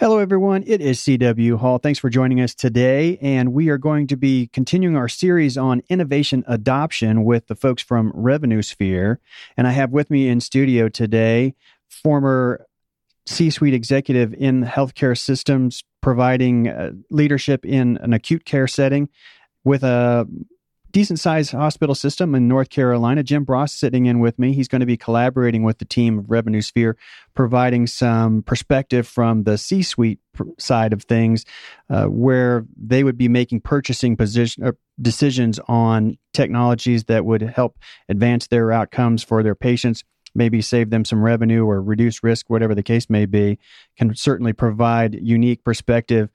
Hello, everyone. It is CW Hall. Thanks for joining us today. And we are going to be continuing our series on innovation adoption with the folks from Revenue Sphere. And I have with me in studio today former C suite executive in healthcare systems, providing uh, leadership in an acute care setting with a decent sized hospital system in North Carolina. Jim Bross sitting in with me. He's going to be collaborating with the team of Revenue Sphere, providing some perspective from the C suite side of things, uh, where they would be making purchasing position, uh, decisions on technologies that would help advance their outcomes for their patients. Maybe save them some revenue or reduce risk, whatever the case may be, can certainly provide unique perspective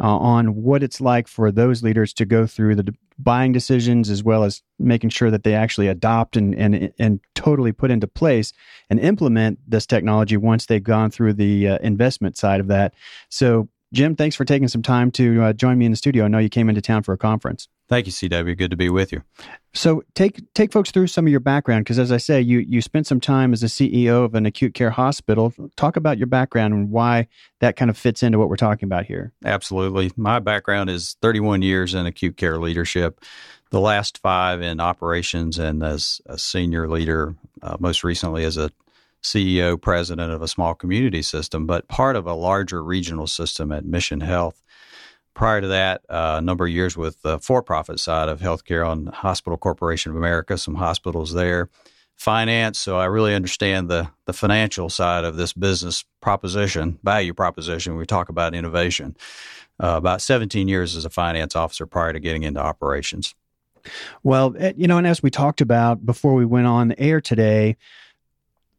uh, on what it's like for those leaders to go through the buying decisions as well as making sure that they actually adopt and and and totally put into place and implement this technology once they've gone through the uh, investment side of that. So, Jim, thanks for taking some time to uh, join me in the studio. I know you came into town for a conference. Thank you, CW. Good to be with you. So take take folks through some of your background because, as I say, you you spent some time as a CEO of an acute care hospital. Talk about your background and why that kind of fits into what we're talking about here. Absolutely, my background is 31 years in acute care leadership. The last five in operations and as a senior leader, uh, most recently as a CEO, president of a small community system, but part of a larger regional system at Mission Health prior to that, uh, a number of years with the for-profit side of healthcare on Hospital Corporation of America, some hospitals there, finance. So I really understand the the financial side of this business proposition, value proposition. We talk about innovation. Uh, about 17 years as a finance officer prior to getting into operations. Well, eh, you know, and as we talked about before we went on air today,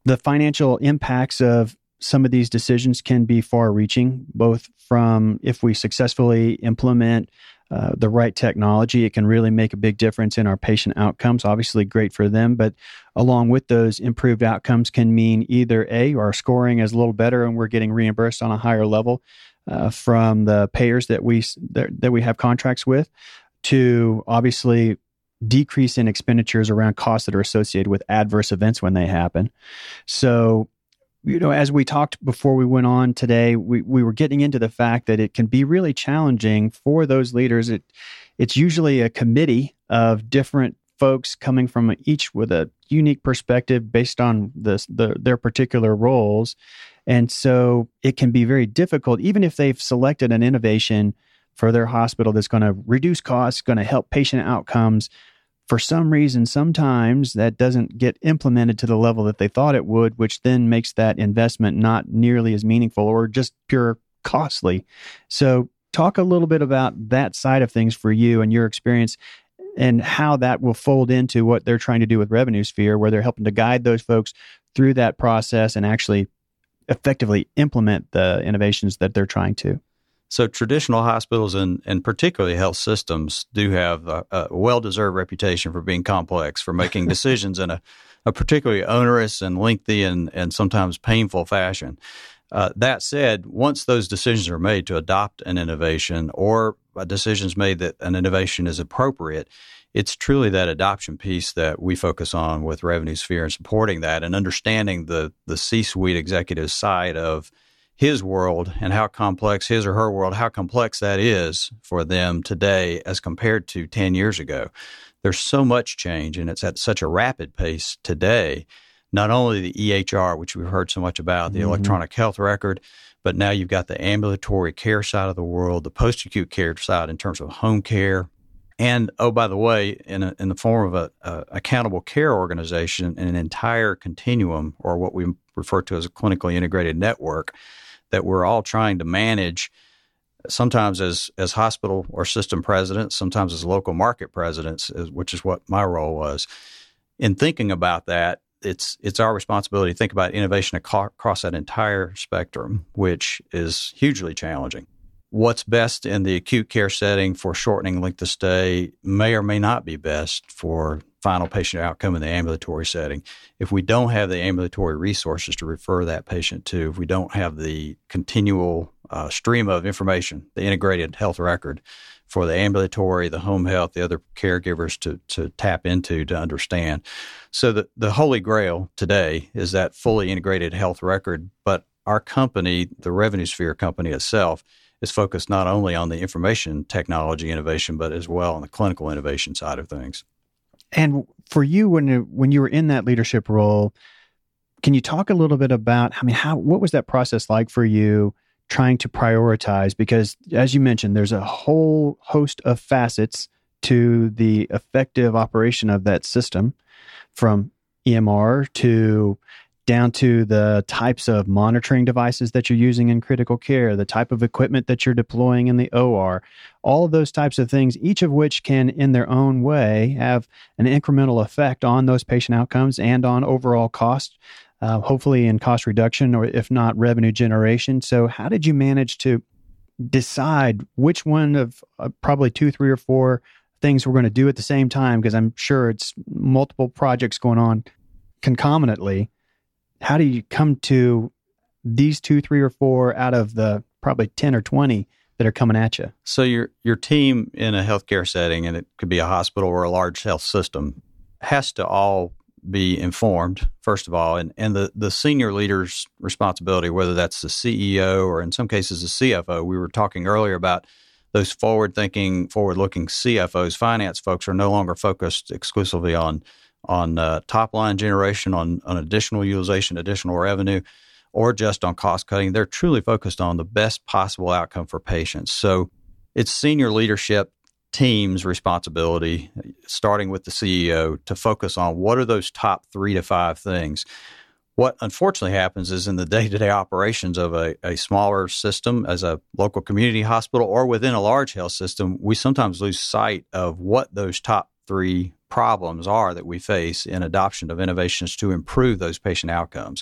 the financial impacts of some of these decisions can be far reaching, both from if we successfully implement uh, the right technology, it can really make a big difference in our patient outcomes. Obviously, great for them, but along with those improved outcomes can mean either A, our scoring is a little better and we're getting reimbursed on a higher level uh, from the payers that we that, that we have contracts with, to obviously decrease in expenditures around costs that are associated with adverse events when they happen. So you know, as we talked before we went on today, we, we were getting into the fact that it can be really challenging for those leaders. It it's usually a committee of different folks coming from each with a unique perspective based on the, the their particular roles, and so it can be very difficult, even if they've selected an innovation for their hospital that's going to reduce costs, going to help patient outcomes for some reason, sometimes that doesn't get implemented to the level that they thought it would, which then makes that investment not nearly as meaningful or just pure costly. So, talk a little bit about that side of things for you and your experience and how that will fold into what they're trying to do with Revenue Sphere, where they're helping to guide those folks through that process and actually effectively implement the innovations that they're trying to. So traditional hospitals and, and particularly health systems do have a, a well-deserved reputation for being complex, for making decisions in a, a, particularly onerous and lengthy and, and sometimes painful fashion. Uh, that said, once those decisions are made to adopt an innovation or decisions made that an innovation is appropriate, it's truly that adoption piece that we focus on with Revenue Sphere and supporting that and understanding the the C-suite executive side of his world and how complex his or her world, how complex that is for them today as compared to 10 years ago. There's so much change and it's at such a rapid pace today. Not only the EHR, which we've heard so much about, the mm-hmm. electronic health record, but now you've got the ambulatory care side of the world, the post acute care side in terms of home care. And oh, by the way, in, a, in the form of a, a accountable care organization, an entire continuum, or what we refer to as a clinically integrated network, that we're all trying to manage sometimes as as hospital or system presidents, sometimes as local market presidents, which is what my role was. In thinking about that, it's it's our responsibility to think about innovation across that entire spectrum, which is hugely challenging. What's best in the acute care setting for shortening length of stay may or may not be best for final patient outcome in the ambulatory setting. If we don't have the ambulatory resources to refer that patient to, if we don't have the continual uh, stream of information, the integrated health record for the ambulatory, the home health, the other caregivers to, to tap into to understand. So the, the holy grail today is that fully integrated health record, but our company, the Revenue Sphere company itself, is focused not only on the information technology innovation, but as well on the clinical innovation side of things. And for you, when you, when you were in that leadership role, can you talk a little bit about? I mean, how what was that process like for you? Trying to prioritize because, as you mentioned, there's a whole host of facets to the effective operation of that system, from EMR to down to the types of monitoring devices that you're using in critical care, the type of equipment that you're deploying in the OR, all of those types of things, each of which can, in their own way, have an incremental effect on those patient outcomes and on overall cost, uh, hopefully in cost reduction or if not revenue generation. So, how did you manage to decide which one of uh, probably two, three, or four things we're going to do at the same time? Because I'm sure it's multiple projects going on concomitantly how do you come to these two, three, or four out of the probably 10 or 20 that are coming at you? So your your team in a healthcare setting, and it could be a hospital or a large health system, has to all be informed, first of all, and, and the, the senior leader's responsibility, whether that's the CEO or in some cases the CFO. We were talking earlier about those forward thinking, forward looking CFOs, finance folks are no longer focused exclusively on on uh, top line generation, on, on additional utilization, additional revenue, or just on cost cutting. They're truly focused on the best possible outcome for patients. So it's senior leadership team's responsibility, starting with the CEO, to focus on what are those top three to five things. What unfortunately happens is in the day to day operations of a, a smaller system, as a local community hospital or within a large health system, we sometimes lose sight of what those top three problems are that we face in adoption of innovations to improve those patient outcomes.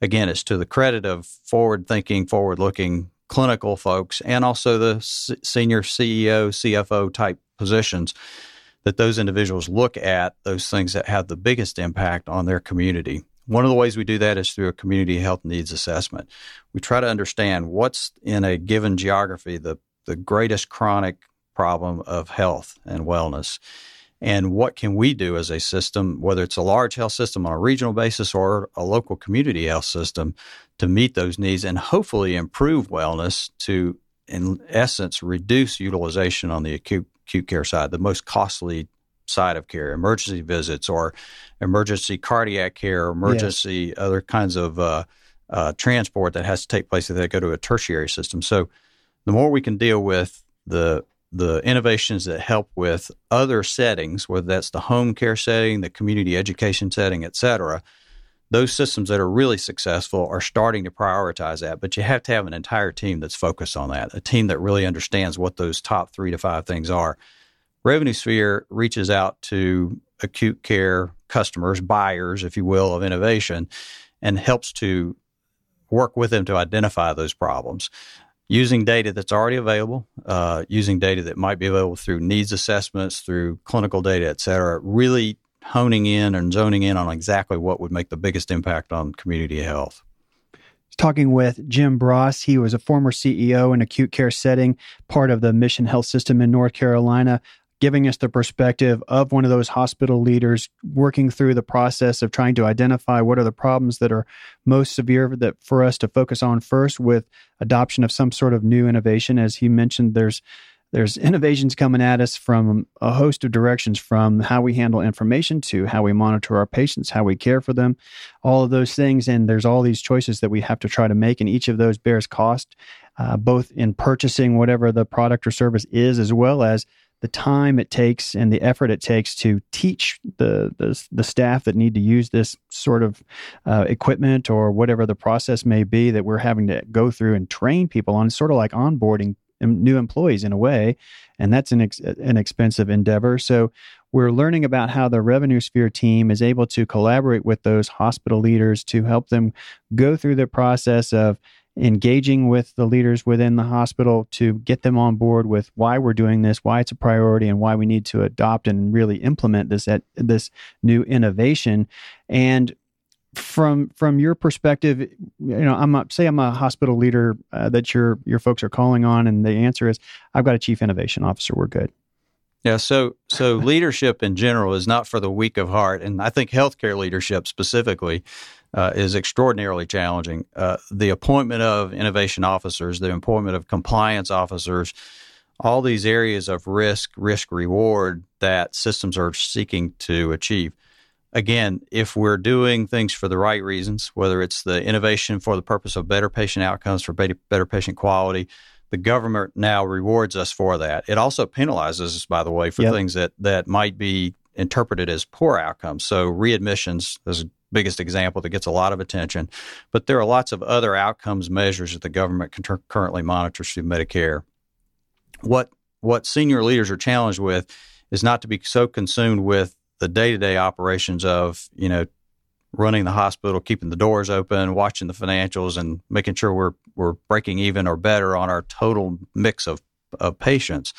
Again, it's to the credit of forward thinking, forward looking clinical folks and also the senior CEO, CFO type positions that those individuals look at those things that have the biggest impact on their community. One of the ways we do that is through a community health needs assessment. We try to understand what's in a given geography the, the greatest chronic problem of health and wellness and what can we do as a system, whether it's a large health system on a regional basis or a local community health system, to meet those needs and hopefully improve wellness to, in essence, reduce utilization on the acute, acute care side, the most costly side of care, emergency visits or emergency cardiac care, emergency yes. other kinds of uh, uh, transport that has to take place if they go to a tertiary system. So the more we can deal with the the innovations that help with other settings, whether that's the home care setting, the community education setting, et cetera, those systems that are really successful are starting to prioritize that. But you have to have an entire team that's focused on that, a team that really understands what those top three to five things are. Revenue Sphere reaches out to acute care customers, buyers, if you will, of innovation, and helps to work with them to identify those problems using data that's already available, uh, using data that might be available through needs assessments, through clinical data, et cetera, really honing in and zoning in on exactly what would make the biggest impact on community health. Talking with Jim Bross, he was a former CEO in acute care setting, part of the Mission Health System in North Carolina giving us the perspective of one of those hospital leaders working through the process of trying to identify what are the problems that are most severe that for us to focus on first with adoption of some sort of new innovation. As he mentioned there's there's innovations coming at us from a host of directions from how we handle information to how we monitor our patients how we care for them all of those things. And there's all these choices that we have to try to make and each of those bears cost uh, both in purchasing whatever the product or service is as well as the time it takes and the effort it takes to teach the the, the staff that need to use this sort of uh, equipment or whatever the process may be that we're having to go through and train people on. It's sort of like onboarding new employees in a way, and that's an ex- an expensive endeavor. So we're learning about how the revenue sphere team is able to collaborate with those hospital leaders to help them go through the process of engaging with the leaders within the hospital to get them on board with why we're doing this, why it's a priority, and why we need to adopt and really implement this at this new innovation. And from from your perspective, you know, I'm a, say I'm a hospital leader uh, that your your folks are calling on, and the answer is I've got a chief innovation officer. We're good. Yeah, so so leadership in general is not for the weak of heart, and I think healthcare leadership specifically uh, is extraordinarily challenging. Uh, the appointment of innovation officers, the appointment of compliance officers, all these areas of risk, risk reward that systems are seeking to achieve again, if we're doing things for the right reasons, whether it's the innovation for the purpose of better patient outcomes, for better patient quality, the government now rewards us for that. It also penalizes us, by the way, for yep. things that, that might be interpreted as poor outcomes. So readmissions is the biggest example that gets a lot of attention. But there are lots of other outcomes measures that the government currently monitors through Medicare. What what senior leaders are challenged with is not to be so consumed with the day to day operations of you know running the hospital, keeping the doors open, watching the financials, and making sure we're we're breaking even or better on our total mix of of patients.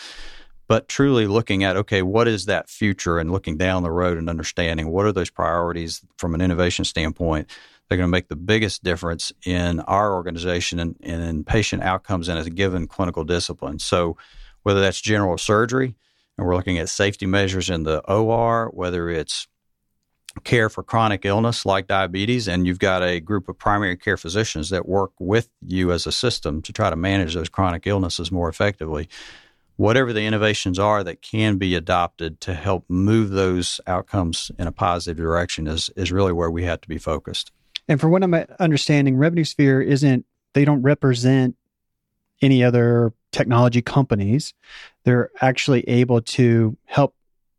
But truly looking at okay, what is that future, and looking down the road and understanding what are those priorities from an innovation standpoint. They're going to make the biggest difference in our organization and, and in patient outcomes in a given clinical discipline. So, whether that's general surgery, and we're looking at safety measures in the OR, whether it's care for chronic illness like diabetes, and you've got a group of primary care physicians that work with you as a system to try to manage those chronic illnesses more effectively. Whatever the innovations are that can be adopted to help move those outcomes in a positive direction is, is really where we have to be focused. And for what I'm uh, understanding, Revenue Sphere isn't, they don't represent any other technology companies. They're actually able to help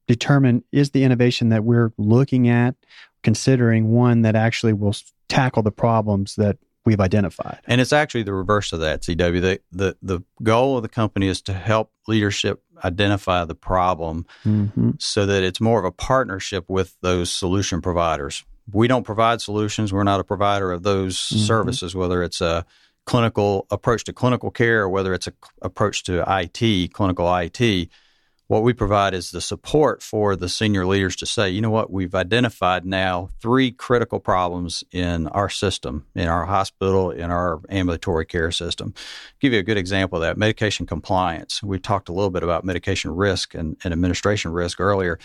determine is the innovation that we're looking at considering one that actually will tackle the problems that we've identified. And it's actually the reverse of that, CW. The the, the goal of the company is to help leadership identify the problem mm-hmm. so that it's more of a partnership with those solution providers. We don't provide solutions. We're not a provider of those mm-hmm. services, whether it's a clinical approach to clinical care or whether it's a approach to IT, clinical IT, what we provide is the support for the senior leaders to say, you know what, we've identified now three critical problems in our system, in our hospital, in our ambulatory care system. I'll give you a good example of that medication compliance. We talked a little bit about medication risk and, and administration risk earlier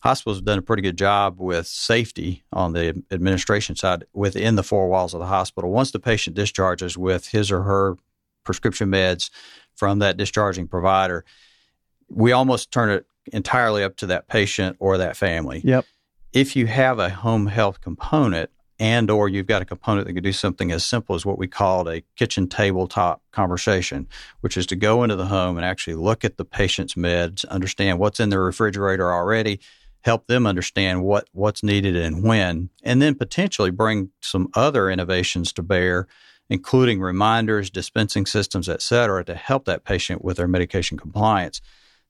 hospitals have done a pretty good job with safety on the administration side within the four walls of the hospital. Once the patient discharges with his or her prescription meds from that discharging provider, we almost turn it entirely up to that patient or that family. Yep. If you have a home health component and or you've got a component that can do something as simple as what we called a kitchen tabletop conversation, which is to go into the home and actually look at the patient's meds, understand what's in the refrigerator already, help them understand what what's needed and when, and then potentially bring some other innovations to bear, including reminders, dispensing systems, et cetera, to help that patient with their medication compliance.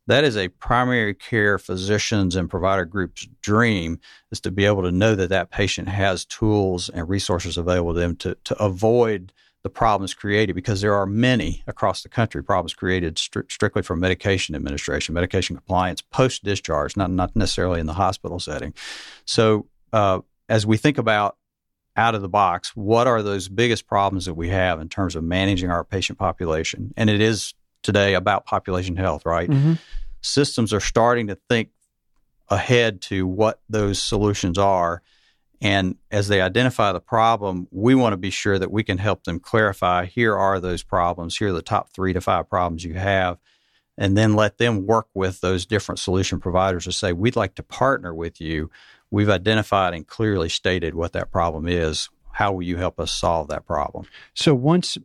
That is a primary care physicians and provider group's dream is to be able to know that that patient has tools and resources available to them to, to avoid – the problems created because there are many across the country problems created stri- strictly from medication administration, medication compliance post discharge, not not necessarily in the hospital setting. So uh, as we think about out of the box, what are those biggest problems that we have in terms of managing our patient population? And it is today about population health, right? Mm-hmm. Systems are starting to think ahead to what those solutions are and as they identify the problem, we want to be sure that we can help them clarify here are those problems, here are the top three to five problems you have, and then let them work with those different solution providers to say, we'd like to partner with you. We've identified and clearly stated what that problem is. How will you help us solve that problem? So once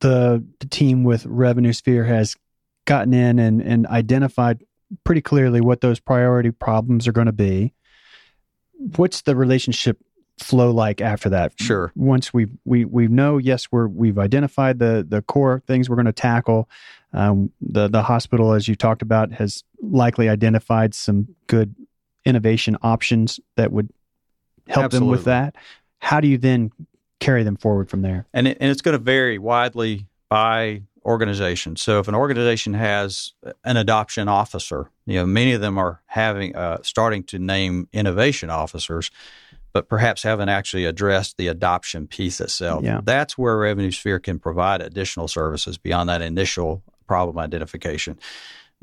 the, the team with Revenue Sphere has gotten in and, and identified pretty clearly what those priority problems are going to be, what's the relationship flow like after that? Sure. Once we we we know, yes, we're we've identified the the core things we're going to tackle. Um, the the hospital, as you talked about, has likely identified some good innovation options that would help Absolutely. them with that. How do you then carry them forward from there. And, it, and it's going to vary widely by organization. So if an organization has an adoption officer, you know, many of them are having uh, starting to name innovation officers, but perhaps haven't actually addressed the adoption piece itself. Yeah. That's where Revenue Sphere can provide additional services beyond that initial problem identification.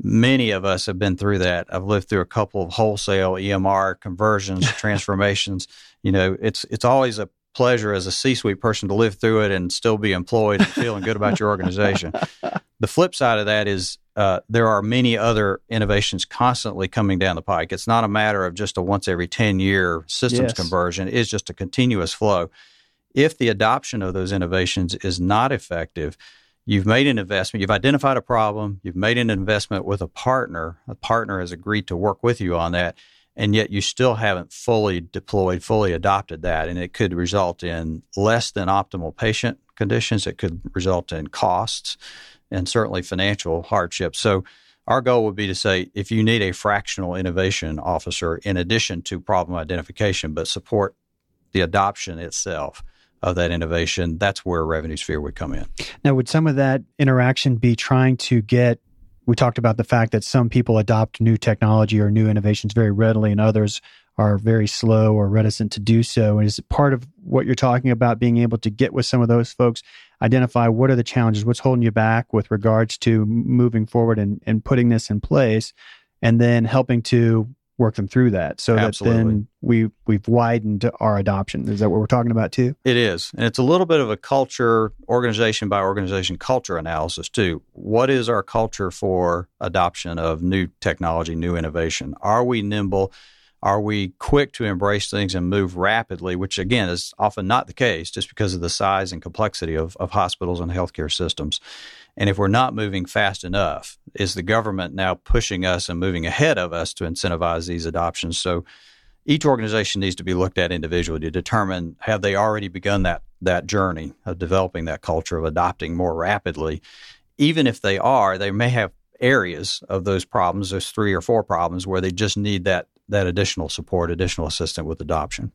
Many of us have been through that. I've lived through a couple of wholesale EMR conversions, transformations. You know, it's it's always a pleasure as a C-suite person to live through it and still be employed and feeling good about your organization. The flip side of that is uh, there are many other innovations constantly coming down the pike. It's not a matter of just a once every 10 year systems Yes. conversion. It's just a continuous flow. If the adoption of those innovations is not effective, you've made an investment, you've identified a problem, you've made an investment with a partner, a partner has agreed to work with you on that, and yet you still haven't fully deployed, fully adopted that. And it could result in less than optimal patient conditions. It could result in costs and certainly financial hardships. So, our goal would be to say if you need a fractional innovation officer in addition to problem identification, but support the adoption itself of that innovation, that's where Revenue Sphere would come in. Now, would some of that interaction be trying to get? We talked about the fact that some people adopt new technology or new innovations very readily, and others are very slow or reticent to do so. And is part of what you're talking about being able to get with some of those folks, identify what are the challenges, what's holding you back with regards to moving forward and, and putting this in place, and then helping to work them through that so Absolutely. that then we we've widened our adoption. Is that what we're talking about too? It is. And it's a little bit of a culture, organization by organization culture analysis, too. What is our culture for adoption of new technology, new innovation? Are we nimble? Are we quick to embrace things and move rapidly, which again is often not the case just because of the size and complexity of, of hospitals and healthcare systems? And if we're not moving fast enough, is the government now pushing us and moving ahead of us to incentivize these adoptions? So each organization needs to be looked at individually to determine have they already begun that that journey of developing that culture of adopting more rapidly. Even if they are, they may have areas of those problems, those three or four problems, where they just need that that additional support, additional assistance with adoption.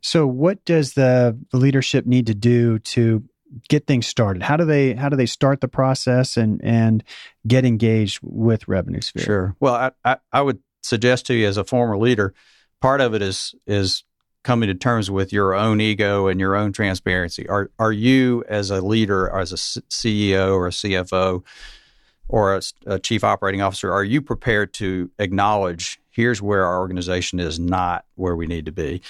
So, what does the, the leadership need to do to get things started? How do they how do they start the process and and get engaged with Revenue Sphere? Sure. Well, I, I, I would suggest to you as a former leader, part of it is is coming to terms with your own ego and your own transparency. Are are you as a leader, as a CEO or a CFO or a, a chief operating officer, are you prepared to acknowledge here's where our organization is not where we need to be?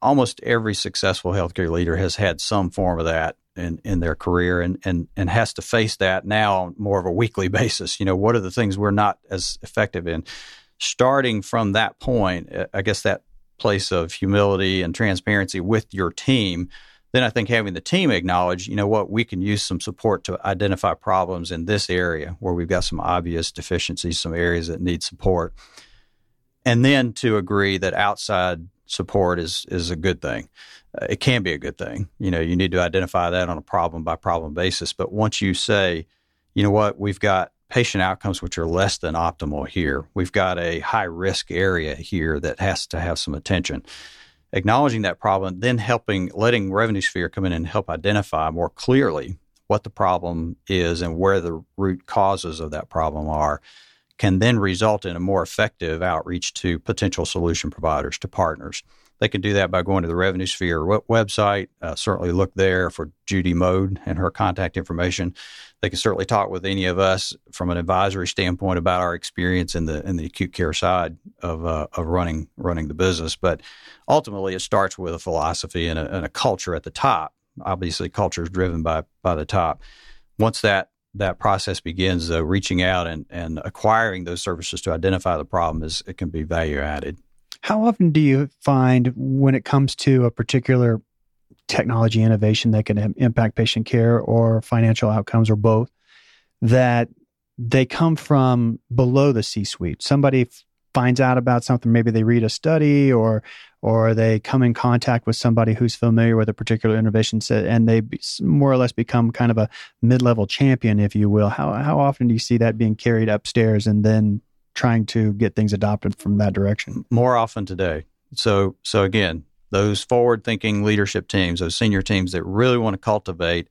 Almost every successful healthcare leader has had some form of that in, in their career and, and, and has to face that now on more of a weekly basis. You know, what are the things we're not as effective in? Starting from that point, uh, I guess that place of humility and transparency with your team, then I think having the team acknowledge, you know what, we can use some support to identify problems in this area where we've got some obvious deficiencies, some areas that need support. And then to agree that outside support is is a good thing. Uh, it can be a good thing. You know, you need to identify that on a problem by problem basis. But once you say, you know what, we've got patient outcomes which are less than optimal here. We've got a high risk area here that has to have some attention. Acknowledging that problem, then helping, letting Revenue Sphere come in and help identify more clearly what the problem is and where the root causes of that problem are, can then result in a more effective outreach to potential solution providers, to partners. They can do that by going to the Revenue Sphere website. Uh, certainly look there for Judy Mode and her contact information. They can certainly talk with any of us from an advisory standpoint about our experience in the in the acute care side of uh, of running running the business. But ultimately, it starts with a philosophy and a, and a culture at the top. Obviously, culture is driven by by the top. Once that that process begins, though, reaching out and, and acquiring those services to identify the problem is it can be value added. How often do you find when it comes to a particular technology innovation that can impact patient care or financial outcomes or both that they come from below the C-suite? Somebody f- finds out about something, maybe they read a study or or they come in contact with somebody who's familiar with a particular innovation set and they more or less become kind of a mid-level champion if you will. How how often do you see that being carried upstairs and then trying to get things adopted from that direction? More often today. So so again, those forward thinking leadership teams, those senior teams that really want to cultivate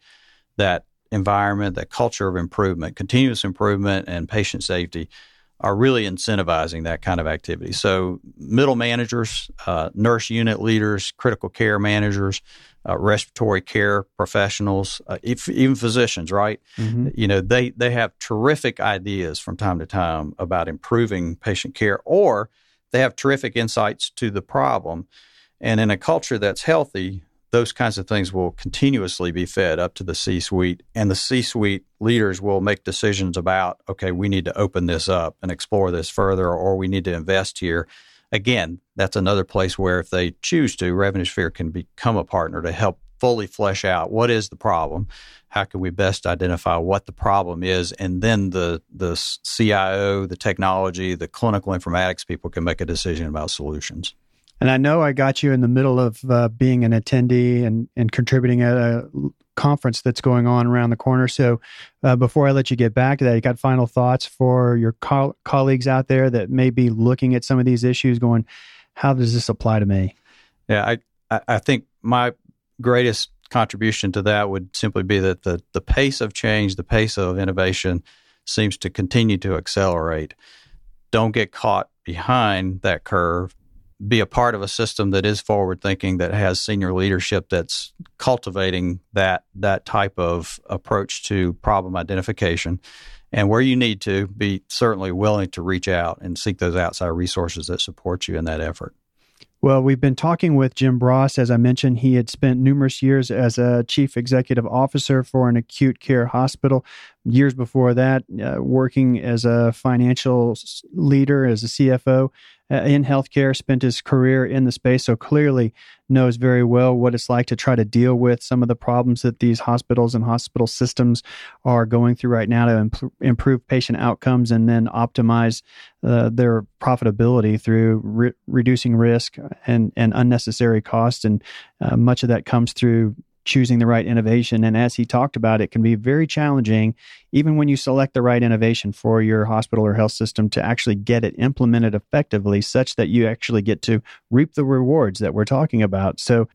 that environment, that culture of improvement, continuous improvement, and patient safety are really incentivizing that kind of activity. So, middle managers, uh, nurse unit leaders, critical care managers, uh, respiratory care professionals, uh, if, even physicians, right? Mm-hmm. You know, they they have terrific ideas from time to time about improving patient care, or they have terrific insights to the problem. And in a culture that's healthy, those kinds of things will continuously be fed up to the C suite, and the C suite leaders will make decisions about, okay, we need to open this up and explore this further, or we need to invest here. Again, that's another place where if they choose to, Revenue Sphere can become a partner to help fully flesh out what is the problem, how can we best identify what the problem is, and then the the CIO, the technology, the clinical informatics people can make a decision about solutions. And I know I got you in the middle of uh, being an attendee and, and contributing at a conference that's going on around the corner. So uh, before I let you get back to that, you got final thoughts for your co- colleagues out there that may be looking at some of these issues going, how does this apply to me? Yeah, I, I think my greatest contribution to that would simply be that the, the pace of change, the pace of innovation seems to continue to accelerate. Don't get caught behind that curve be a part of a system that is forward thinking that has senior leadership that's cultivating that that type of approach to problem identification and where you need to be certainly willing to reach out and seek those outside resources that support you in that effort well, we've been talking with Jim Bross. As I mentioned, he had spent numerous years as a chief executive officer for an acute care hospital. Years before that, uh, working as a financial leader, as a CFO in healthcare, spent his career in the space, so clearly knows very well what it's like to try to deal with some of the problems that these hospitals and hospital systems are going through right now to imp- improve patient outcomes and then optimize uh, their profitability through re- reducing risk and, and unnecessary costs. And uh, much of that comes through choosing the right innovation. And as he talked about, it can be very challenging, even when you select the right innovation for your hospital or health system, to actually get it implemented effectively such that you actually get to reap the rewards that we're talking about. So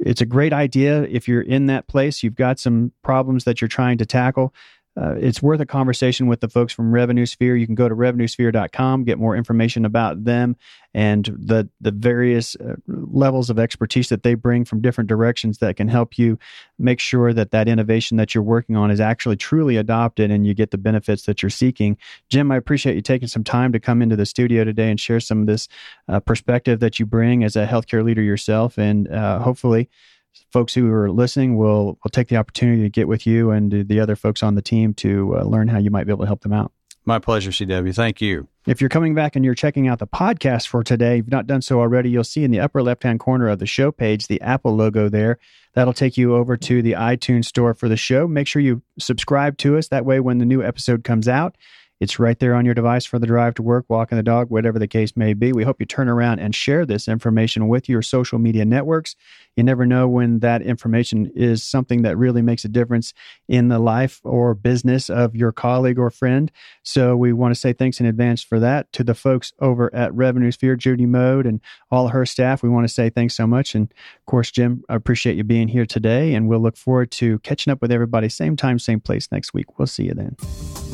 it's a great idea if you're in that place, you've got some problems that you're trying to tackle uh, it's worth a conversation with the folks from Revenue Sphere. You can go to revenuesphere.com, get more information about them and the the various uh, levels of expertise that they bring from different directions that can help you make sure that that innovation that you're working on is actually truly adopted and you get the benefits that you're seeking. Jim, I appreciate you taking some time to come into the studio today and share some of this uh, perspective that you bring as a healthcare leader yourself, and uh, hopefully folks who are listening will will take the opportunity to get with you and the other folks on the team to uh, learn how you might be able to help them out. My pleasure, CW. Thank you. If you're coming back and you're checking out the podcast for today, if you've not done so already, you'll see in the upper left hand corner of the show page the Apple logo there. That'll take you over to the iTunes store for the show. Make sure you subscribe to us. That way, when the new episode comes out, it's right there on your device for the drive to work, walking the dog, whatever the case may be. We hope you turn around and share this information with your social media networks. You never know when that information is something that really makes a difference in the life or business of your colleague or friend. So we want to say thanks in advance for that to the folks over at Revenue Sphere, Judy Mode, and all her staff. We want to say thanks so much. And of course, Jim, I appreciate you being here today. And we'll look forward to catching up with everybody same time, same place next week. We'll see you then.